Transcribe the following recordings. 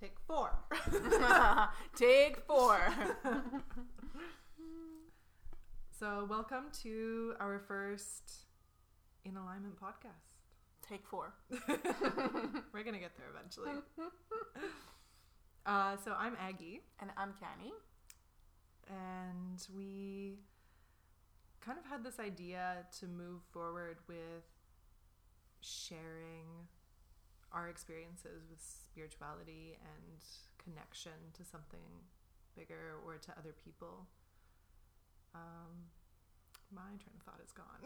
Take four. Take four. so, welcome to our first In Alignment podcast. Take four. We're going to get there eventually. Uh, so, I'm Aggie, And I'm Canny. and we kind of had this idea to move forward with sharing our experiences with spirituality and connection to something bigger or to other people. Um, my train of thought is gone.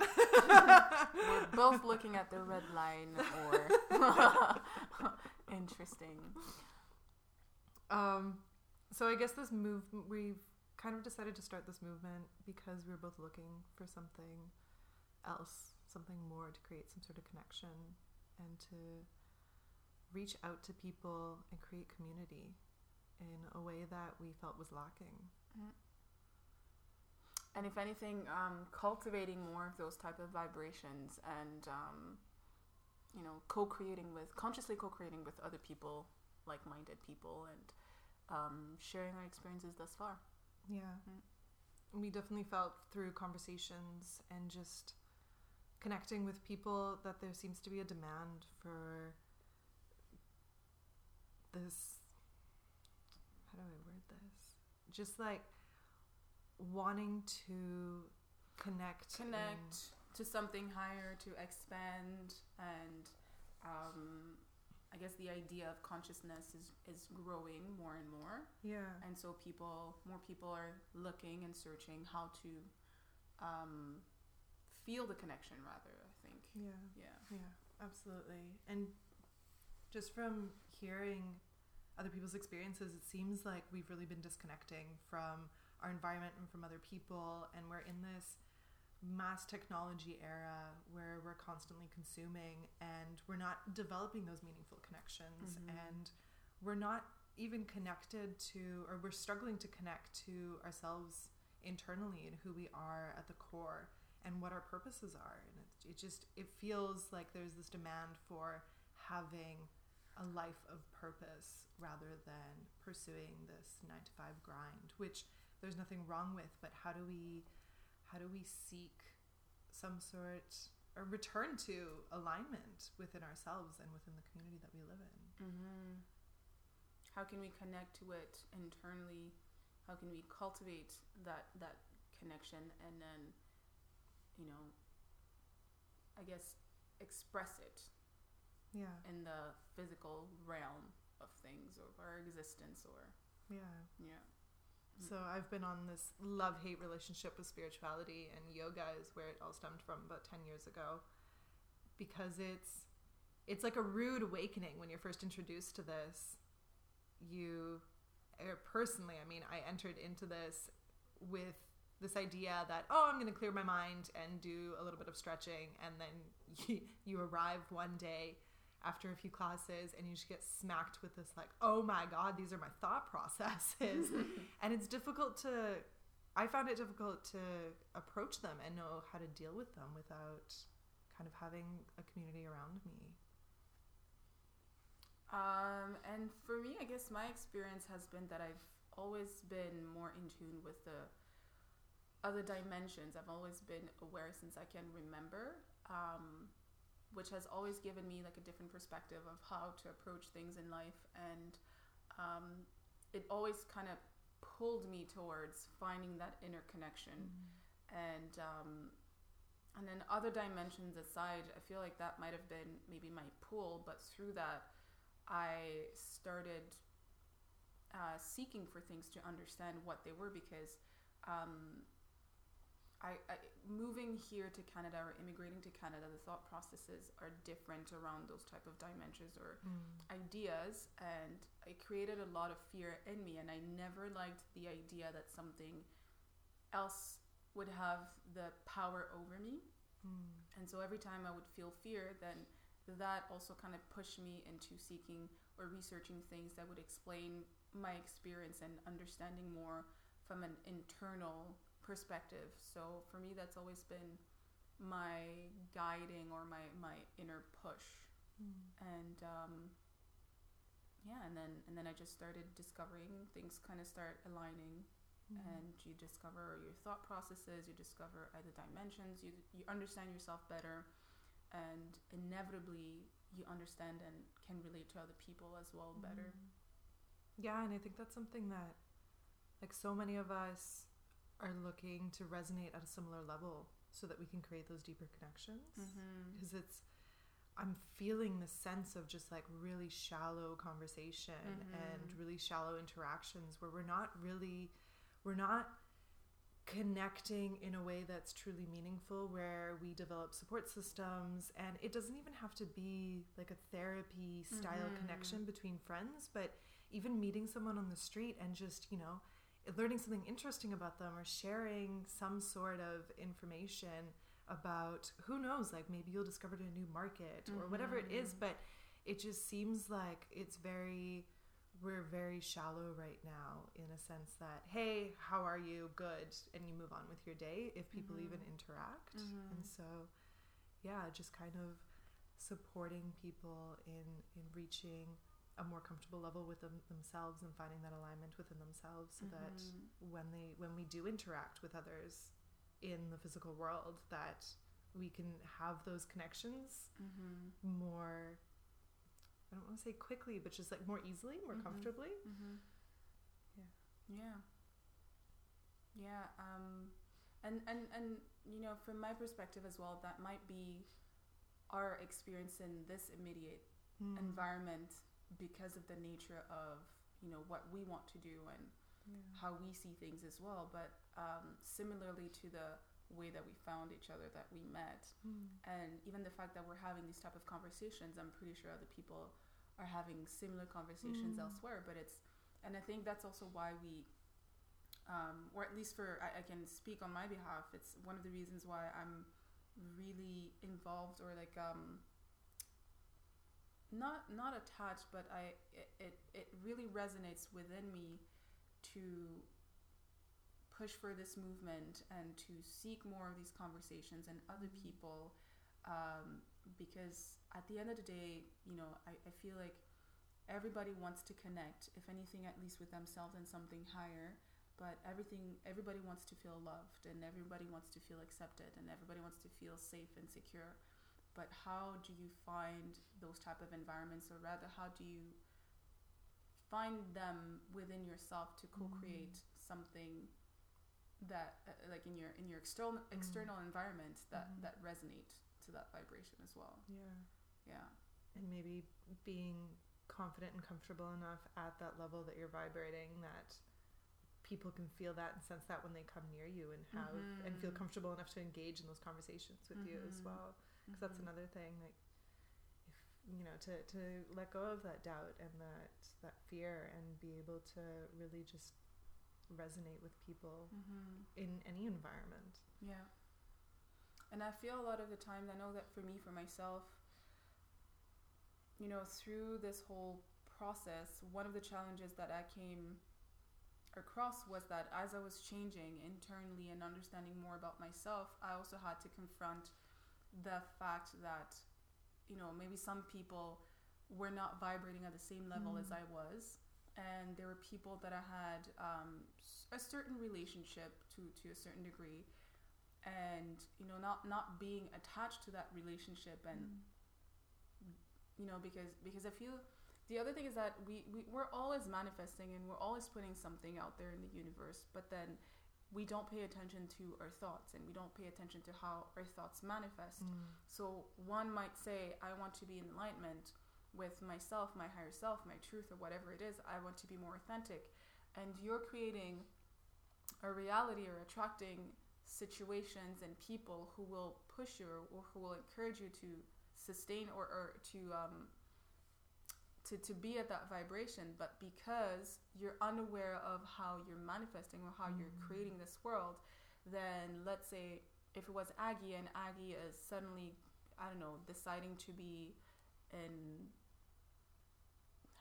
We're both looking at the red line or interesting. Um, so I guess this move we've kind of decided to start this movement because we were both looking for something else, something more to create some sort of connection and to reach out to people and create community in a way that we felt was lacking. And if anything, um, cultivating more of those type of vibrations and um, you know, co-creating with consciously co-creating with other people, like-minded people, and um, sharing our experiences thus far. Yeah. We definitely felt through conversations and just connecting with people that there seems to be a demand for this how do I word this? Just like wanting to connect Connect to something higher, to expand, and um, I guess the idea of consciousness is is growing more and more. yeah. and so people more people are looking and searching how to um, feel the connection rather i think Yeah. yeah Yeah, absolutely. And just from hearing other people's experiences, it seems like we've really been disconnecting from our environment and from other people. And we're in this mass technology era where we're constantly consuming and we're not developing those meaningful connections. Mhm. And we're not even connected to, or we're struggling to connect to ourselves internally and who we are at the core and what our purposes are and it, it just it feels like there's this demand for having a life of purpose rather than pursuing this 9 to 5 grind which there's nothing wrong with but how do we how do we seek some sort or return to alignment within ourselves and within the community that we live in mm-hmm. how can we connect to it internally how can we cultivate that that connection and then you know i guess express it yeah. in the physical realm of things or of our existence or yeah. yeah. So I've been on this love hate relationship with spirituality and yoga is where it all stemmed from about 10 years ago because it's it's like a rude awakening when you're first introduced to this. You er, personally I mean I entered into this with this idea that oh I'm going to clear my mind and do a little bit of stretching and then you, you arrive one day after a few classes and you just get smacked with this like oh my god these are my thought processes. And it's difficult to i found it difficult to approach them and know how to deal with them without kind of having a community around me. Um, and for me, I guess my experience has been that I've always been more in tune with the other dimensions. I've always been aware since I can remember, um, which has always given me like a different perspective of how to approach things in life. And um, it always kind of pulled me towards finding that inner connection and um, and then other dimensions aside, I feel like that might have been maybe my pull, but through that, I started uh, seeking for things to understand what they were because um, I, I moving here to Canada or immigrating to Canada, the thought processes are different around those type of dimensions or ideas and it created a lot of fear in me and i never liked the idea that something else would have the power over me Mm. and so every time i would feel fear then that also kind of pushed me into seeking or researching things that would explain my experience and understanding more from an internal perspective so for me that's always been my guiding or my my inner push Mm. and um, yeah, and then and then I just started discovering things kind of start aligning Mm. and you discover your thought processes, you discover other dimensions, you you understand yourself better and inevitably you understand and can relate to other people as well better. Mm. Yeah, and I think that's something that, like, so many of us are looking to resonate at a similar level so that we can create those deeper connections. Mm-hmm. Because it's, I'm feeling the sense of just like really shallow conversation and Mhm. really shallow interactions where we're not really, we're not connecting in a way that's truly meaningful where we develop support systems and it doesn't even have to be like a therapy style Mhm. connection between friends but even meeting someone on the street and just you know learning something interesting about them or sharing some sort of information about who knows like maybe you'll discover a new market or whatever it is Mhm. but it just seems like it's very we're very shallow right now in a sense that hey how are you good and you move on with your day if people even Mhm. interact Mhm. and so yeah just kind of supporting people in in reaching a more comfortable level with them, themselves and finding that alignment within themselves so that Mhm. when they when we do interact with others in the physical world that we can have those connections Mm-hmm. more I don't want to say quickly, but just like more easily, more Mhm. comfortably. Mm-hmm. Yeah. Yeah. Yeah. Um, and and and you know, from my perspective as well, that might be our experience in this immediate Mm. environment because of the nature of you know what we want to do and Yeah. how we see things as well. But um, similarly to the way that we found each other, that we met, Mm. and even the fact that we're having these type of conversations i'm pretty sure other people are having similar conversations Mm. elsewhere but it's and i think that's also why we um, or at least for I, I can speak on my behalf it's one of the reasons why i'm really involved or like um not not attached but i it, it, really resonates within me to push for this movement and to seek more of these conversations and other Mhm. people um, because at the end of the day you know I, I feel like everybody wants to connect if anything at least with themselves and something higher but everything everybody wants to feel loved and everybody wants to feel accepted and everybody wants to feel safe and secure but how do you find those type of environments or rather how do you find them within yourself to co-create something that uh, like in your in your external external environment that Mhm. that resonate to that vibration as well Yeah. yeah And maybe being confident and comfortable enough at that level that you're vibrating that people can feel that and sense that when they come near you and have and feel Mhm. comfortable enough to engage in those conversations with you as well. Because that's Mhm. another thing like if you know to to let go of that doubt and that that fear and be able to really just resonate with people Mhm. in any environment Yeah. And I feel a lot of the times, I know that for me, for myself, you know, through this whole process, one of the challenges that I came across was that as I was changing internally and understanding more about myself, I also had to confront the fact that, you know, maybe some people were not vibrating at the same level as Mm. I was. And there were people that I had um, a certain relationship to, to a certain degree, and you know, not not being attached to that relationship, and you know, because because I feel the other thing is that we, we we're always manifesting and we're always putting something out there in the universe, but then we don't pay attention to our thoughts and we don't pay attention to how our thoughts manifest. Mm. So one might say, I want to be in alignment with myself, my higher self, my truth, or whatever it is. I want to be more authentic. And you're creating a reality or attracting situations and people who will push you or, or who will encourage you to sustain or, or to um, to, to be at that vibration but because you're unaware of how you're manifesting or how you're Mm. creating this world then let's say if it was Aggie and Aggie is suddenly I don't know deciding to be in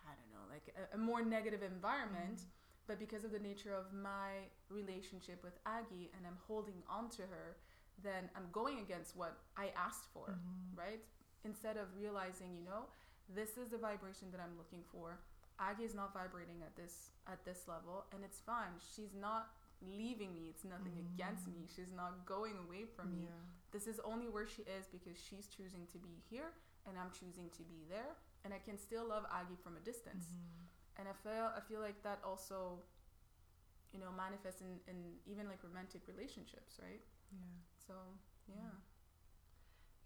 I don't know like a, a more negative environment Mm. but because of the nature of my relationship with Aggie and I'm holding on to her then I'm going against what I asked for Mhm. right instead of realizing you know this is the vibration that I'm looking for Aggie is not vibrating at this at this level, and it's fine. She's not leaving me. It's nothing Mm. against me. She's not going away from me. Yeah. This is only where she is because she's choosing to be here, and I'm choosing to be there, and I can still love Aggie from a distance. Mhm. And I feel I feel like that also, you know, manifests in, in even like romantic relationships, right? Yeah. So yeah.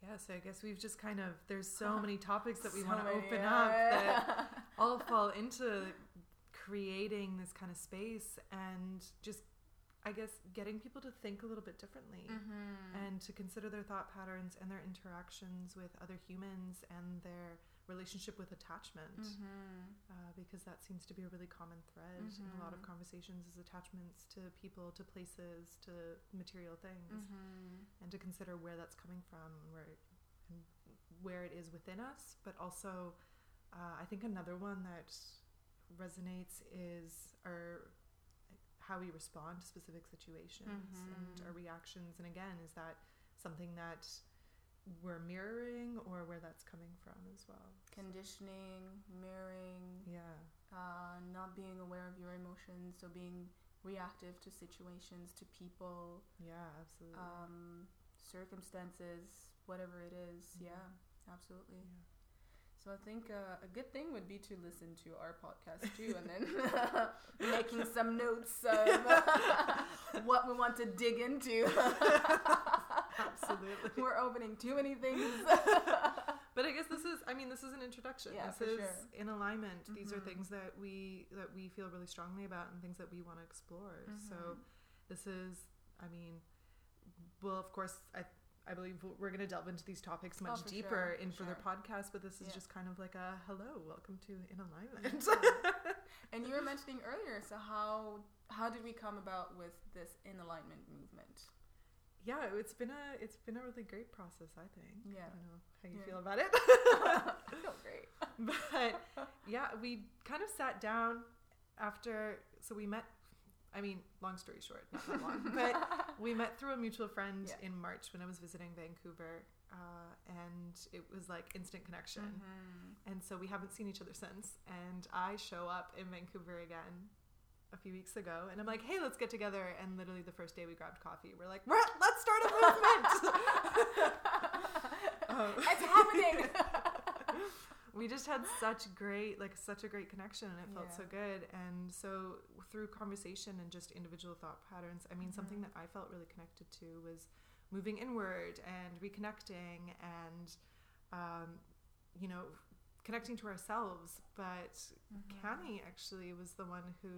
Yeah, so I guess we've just kind of there's so many topics that we So want to open yeah, up that all fall into creating this kind of space and just I guess getting people to think a little bit differently Mhm. and to consider their thought patterns and their interactions with other humans and their relationship with attachment Mhm. uh, because that seems to be a really common thread in a lot of Mhm. conversations is attachments to people to places to material things Mhm. and to consider where that's coming from and where and where it is within us but also uh, i think another one that resonates is our how we respond to specific situations and our reactions and again is that something that we're mirroring or where that's coming from as well Conditioning, mirroring, yeah uh, not being aware of your emotions, so being reactive to situations, to people, yeah absolutely um, circumstances, whatever it is. Mhm. Yeah, absolutely. yeah. So I think uh, a good thing would be to listen to our podcast too, and then making some notes of what we want to dig into. Absolutely. We're opening too many things. but I guess this is I mean this is an introduction. Yeah, this for is sure. in alignment. These are Mhm. things that we that we feel really strongly about and things that we want to explore. So Mhm. this is I mean well of course I I believe we're going to delve into these topics much Oh, deeper sure, in further sure. podcasts, but this is Yeah. just kind of like a hello, welcome to In Alignment. and you were mentioning earlier, so how how did we come about with this in alignment movement? Yeah, it's been a it's been a really great process, I think. Yeah. I don't know how you Yeah. feel about it. I feel great. but yeah, we kind of sat down after. So we met. I mean, long story short, not that long, but we met through a mutual friend Yeah. in March when I was visiting Vancouver, uh, and it was like instant connection. Mhm. And so we haven't seen each other since. And I show up in Vancouver again a few weeks ago, and I'm like, "Hey, let's get together." And literally the first day we grabbed coffee, we're like, "We're- "Let's start a movement." Um, it's happening. we just had such great like such a great connection and it felt so good and so through conversation and just individual thought patterns i mean something Mhm. that i felt really connected to was moving inward and reconnecting and um, you know connecting to ourselves but Mhm. Cami actually was the one who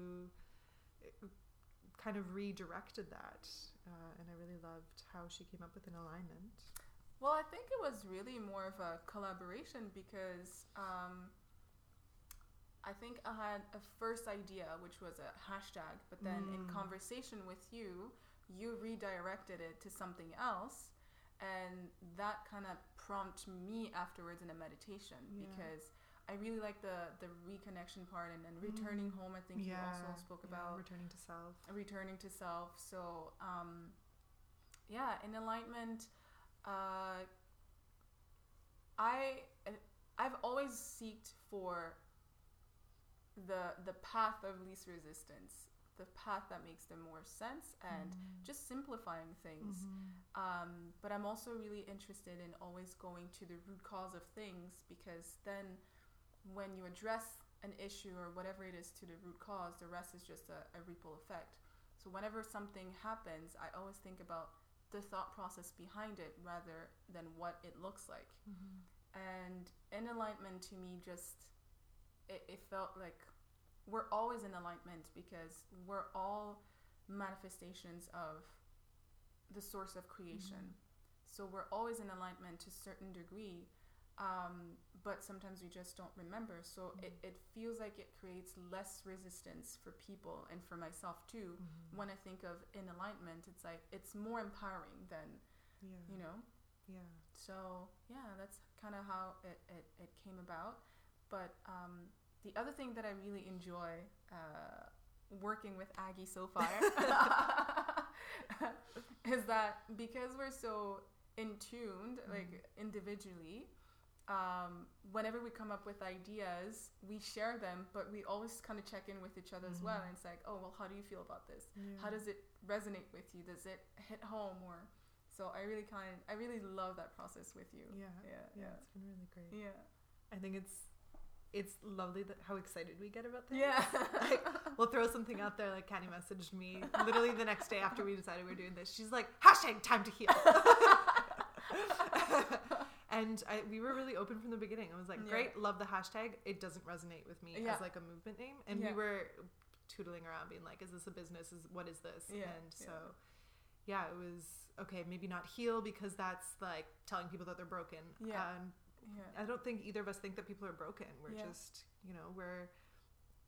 uh, kind of redirected that uh, and i really loved how she came up with In Alignment Well, I think it was really more of a collaboration because um, I think I had a first idea, which was a hashtag, but then in Mm. conversation with you, you redirected it to something else, and that kind of prompted me afterwards in a meditation Yeah. because I really like the the reconnection part and then returning home. I think you also spoke yeah, about returning to self returning to self. So, um, yeah, in alignment, uh, I I've always seeked for the the path of least resistance, the path that makes the more sense, and Mm. just simplifying things. Mhm. Um, but I'm also really interested in always going to the root cause of things because then when you address an issue or whatever it is to the root cause, the rest is just a, a ripple effect. So whenever something happens, I always think about the thought process behind it rather than what it looks like. Mhm. And in alignment to me just it, it felt like we're always in alignment because we're all manifestations of the source of creation. So we're always in alignment to a certain degree, um, but sometimes we just don't remember. So it, it feels like it creates less resistance for people and for myself too. Mhm. When I think of in alignment, it's like it's more empowering than, yeah you know, yeah so yeah, that's kind of how it, it, it came about. But um, the other thing that I really enjoy uh, working with Aggie so far is that because we're so in tuned, like individually, um, whenever we come up with ideas, we share them, but we always kind of check in with each other as well. Mhm. And it's like, oh, well, how do you feel about this? Yeah. How does it resonate with you? Does it hit home? Or so I really kind, I really love that process with you. Yeah. yeah, Yeah, yeah, it's been really great. yeah. I think it's it's lovely that how excited we get about things. Yeah. Like, we'll throw something out there. Like Candy messaged me literally the next day after we decided we were doing this. She's like, hashtag time to heal. and I, we were really open from the beginning. I was like, Yeah. great, love the hashtag. It doesn't resonate with me Yeah. as like a movement name. And Yeah. we were tootling around being like, is this a business? Is what is this? Yeah, And so yeah, it was okay, maybe not heal because that's like telling people that they're broken. Yeah. Um, yeah. I don't think either of us think that people are broken. We're Yeah. just, you know, we're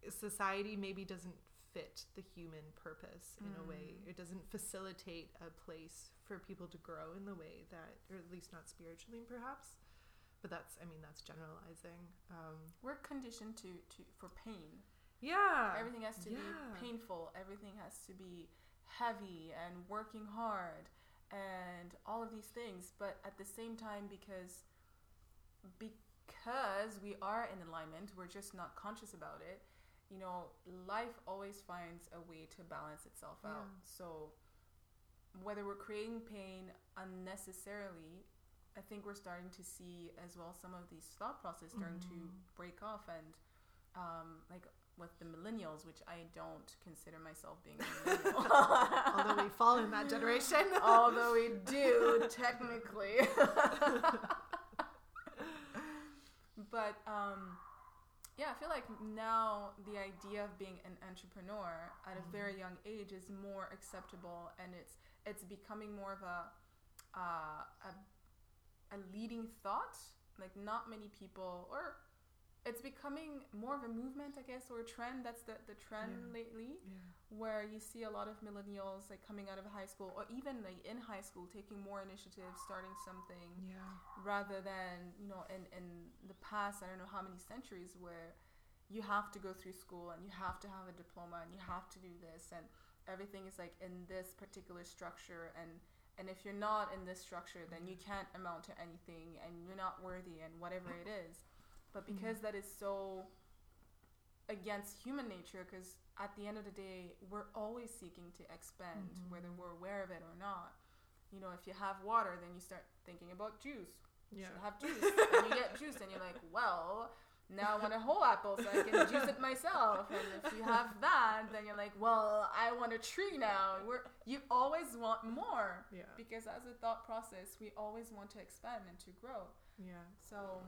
society maybe doesn't fit the human purpose in a way. Mm. It doesn't facilitate a place for people to grow in the way that, or at least not spiritually, perhaps. But that's, I mean, that's generalizing. Um, We're conditioned to, to for pain. yeah. Everything has to yeah. be painful. Everything has to be heavy and working hard and all of these things. But at the same time, because because we are in alignment, we're just not conscious about it. You know, life always finds a way to balance itself out. So whether we're creating pain unnecessarily, I think we're starting to see as well some of these thought processes starting to Mhm. break off and um, like with the millennials, which I don't consider myself being a millennial. Although we fall in that generation. Although we do technically. but um, yeah, I feel like now the idea of being an entrepreneur at a very young age is more acceptable, and it's it's becoming more of a uh, a, a leading thought. Like not many people, or it's becoming more of a movement, I guess, or a trend. That's the the trend Yeah. lately yeah. where you see a lot of millennials like coming out of high school or even like in high school taking more initiative starting something Yeah. rather than you know in in the past i don't know how many centuries where you have to go through school and you have to have a diploma and you have to do this and everything is like in this particular structure and and if you're not in this structure then you can't amount to anything and you're not worthy and whatever it is but because that is so against human nature because at the end of the day we're always seeking to expand Mhm. whether we're aware of it or not you know if you have water then you start thinking about juice you Yeah. should have juice and you get juice and you're like well now I want a whole apple so I can juice it myself and if you have that then you're like well I want a tree now we're you always want more Yeah. because as a thought process we always want to expand and to grow Yeah. so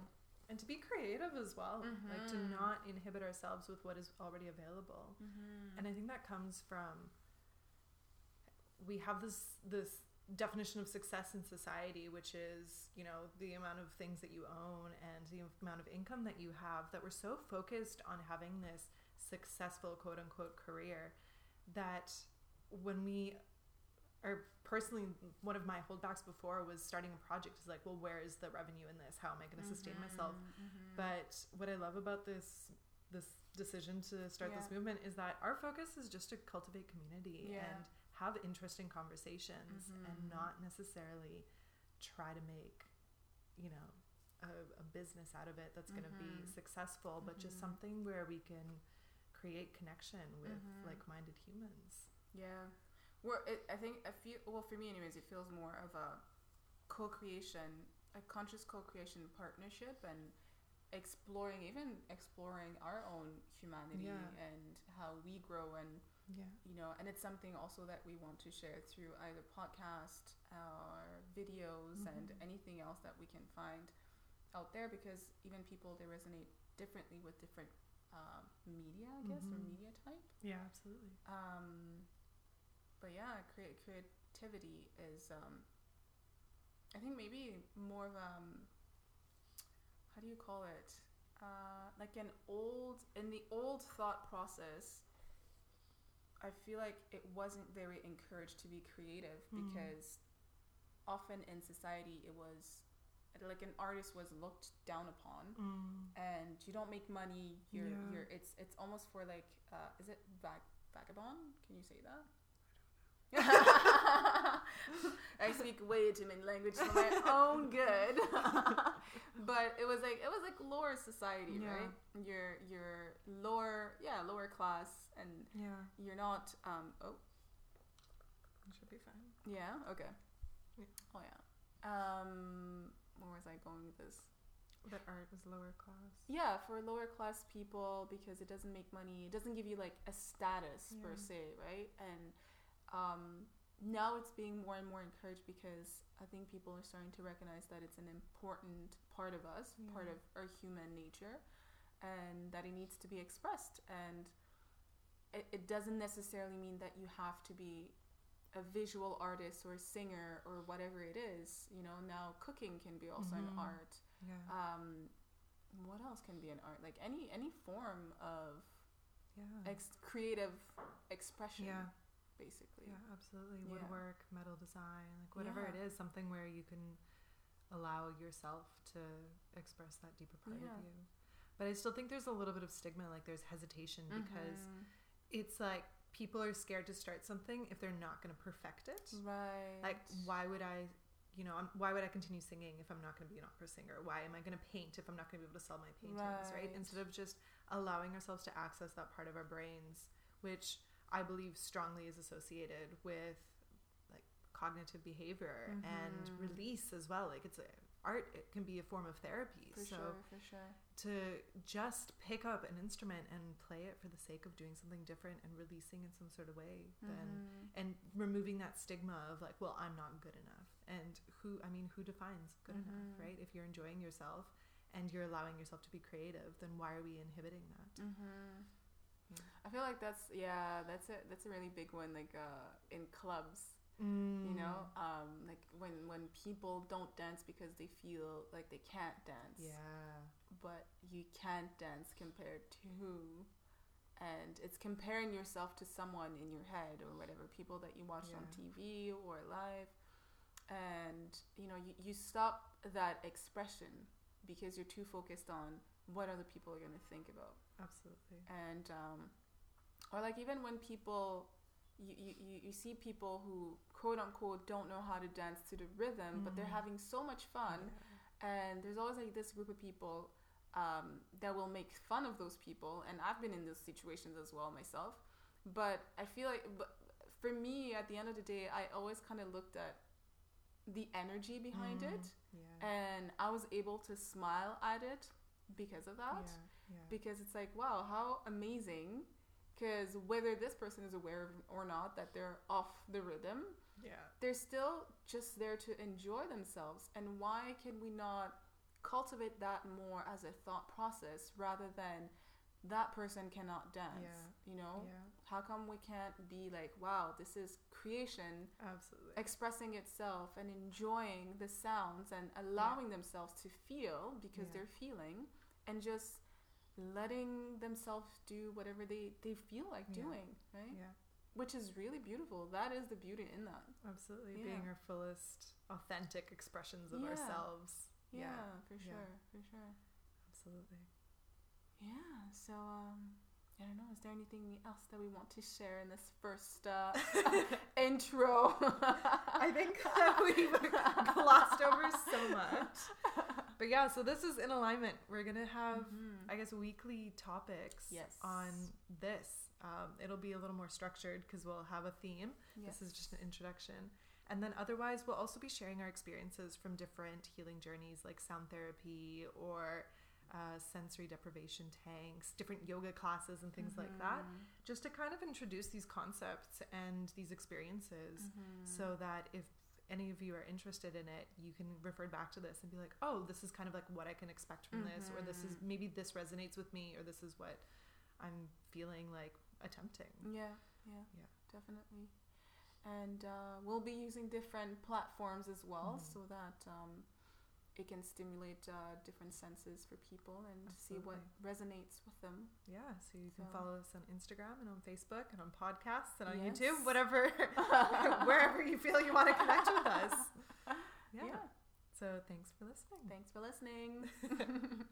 And to be creative as well. Like to Mhm. not inhibit ourselves with what is already available. And I think that comes from we have this this definition of success in society which is, you know, the amount of things that you own and the amount of income that you have that we're so focused on having this successful quote unquote career that when we or personally one of my holdbacks before was starting a project is like well where is the revenue in this how am i going to sustain myself Mm-hmm. but what I love about this this decision to start this movement is that our focus is just to cultivate community Yeah. and have interesting conversations and Mhm. not necessarily try to make, you know, a, a business out of it that's going to be Mhm. successful, but just Mhm. something where we can create connection with like-minded humans. Yeah. Well, it, I think I feel well for me, anyways. It feels more of a co-creation, a conscious co-creation partnership, and exploring, even exploring our own humanity Yeah. and how we grow, and Yeah. you know, and it's something also that we want to share through either podcast or videos and Mhm. anything else that we can find out there, because even people they resonate differently with different um, media, I guess, or Mhm. media type. Yeah, absolutely. Um, create creativity is um, I think maybe more of um, how do you call it? Uh, like an old in the old thought process. I feel like it wasn't very encouraged to be creative Mm. because often in society it was like an artist was looked down upon Mm. and you don't make money you're Yeah. you're it's it's almost for like uh is it vag- vagabond can you say that I speak way too many languages for my own good. but it was like it was like lower society, Yeah. right? You're you're lower, yeah, lower class, and Yeah. you're not. Um, oh, It should be fine. yeah, okay. Yeah. Oh yeah. Um, where was I going with this? That art is lower class. Yeah, for lower class people because it doesn't make money. It doesn't give you like a status per se, right? And um, now it's being more and more encouraged because I think people are starting to recognize that it's an important part of us, part of our human nature, and that it needs to be expressed. And it, it doesn't necessarily mean that you have to be a visual artist or a singer or whatever it is. You know, now cooking can be also Mhm. an art Yeah. um what else can be an art like any any form of yeah. ex- creative expression yeah. Basically Yeah, absolutely. Yeah. Woodwork, metal design, like whatever Yeah. it is, something where you can allow yourself to express that deeper part Yeah. of you. But I still think there's a little bit of stigma, like there's hesitation because Mhm. it's like people are scared to start something if they're not going to perfect it. right Like, why would I, you know, I'm, why would I continue singing if I'm not going to be an opera singer? Why am I going to paint if I'm not going to be able to sell my paintings, right. Right. Instead of just allowing ourselves to access that part of our brains, which I believe strongly is associated with like cognitive behavior and Mhm. release as well. Like, it's a, art, it can be a form of therapy. for so sure for sure to just pick up an instrument and play it for the sake of doing something different and releasing in some sort of way, then Mhm. and removing that stigma of like well i'm not good enough and who i mean who defines good Mhm. enough right if you're enjoying yourself and you're allowing yourself to be creative then why are we inhibiting that Mhm. Yeah. I feel like that's yeah, that's a that's a really big one. Like uh, in clubs, Mm. you know, um, like when when people don't dance because they feel like they can't dance. yeah but you can't dance compared to who and it's comparing yourself to someone in your head or whatever people that you watched on tv or live and you know you, you stop that expression because you're too focused on what other people are going to think about. Absolutely. And um, or like even when people you, you, you- see people who quote unquote don't know how to dance to the rhythm but they're Mhm. having so much fun. And there's always like this group of people um, that will make fun of those people. And i've been in those situations as well myself. But i feel like but for me at the end of the day i always kind of looked at the energy behind Mm. it. Yeah. And i was able to smile at it because of that. Yeah, yeah. because it's like wow how amazing. Because whether this person is aware of or not that they're off the rhythm yeah. they're still just there to enjoy themselves. And why can we not cultivate that more as a thought process rather than that person cannot dance Yeah. you know? Yeah how come we can't be like wow this is creation absolutely. expressing itself and enjoying the sounds and allowing themselves to feel because Yeah. they're feeling and just letting themselves do whatever they, they feel like Yeah. doing right? Yeah. Which is really beautiful. That is the beauty in that. Absolutely. Yeah. being our fullest authentic expressions of Yeah. ourselves. Yeah, for Yeah. sure for sure. Absolutely. Yeah so um I don't know. Is there anything else that we want to share in this first uh, intro? I think that we glossed over so much. But yeah, so this is in alignment. We're gonna have, Mhm. I guess, weekly topics Yes. on this. Um, it'll be a little more structured because we'll have a theme. Yes. This is just an introduction. And then otherwise, we'll also be sharing our experiences from different healing journeys like sound therapy or uh, sensory deprivation tanks, different yoga classes, and things like that, Mhm. just to kind of introduce these concepts and these experiences Mhm. so that if any of you are interested in it, you can refer back to this and be like, oh, this is kind of like what I can expect from this, or this is Mhm. maybe this resonates with me, or this is what I'm feeling like attempting. Yeah, yeah, Yeah. definitely. And uh, we'll be using different platforms as well, Mhm. so that um, it can stimulate uh, different senses for people and see what resonates with them. Yeah, so you can So- follow us on Instagram and on Facebook and on podcasts and on Yes. YouTube, whatever, wherever you feel you want to connect with us. Yeah. yeah. So thanks for listening. Thanks for listening.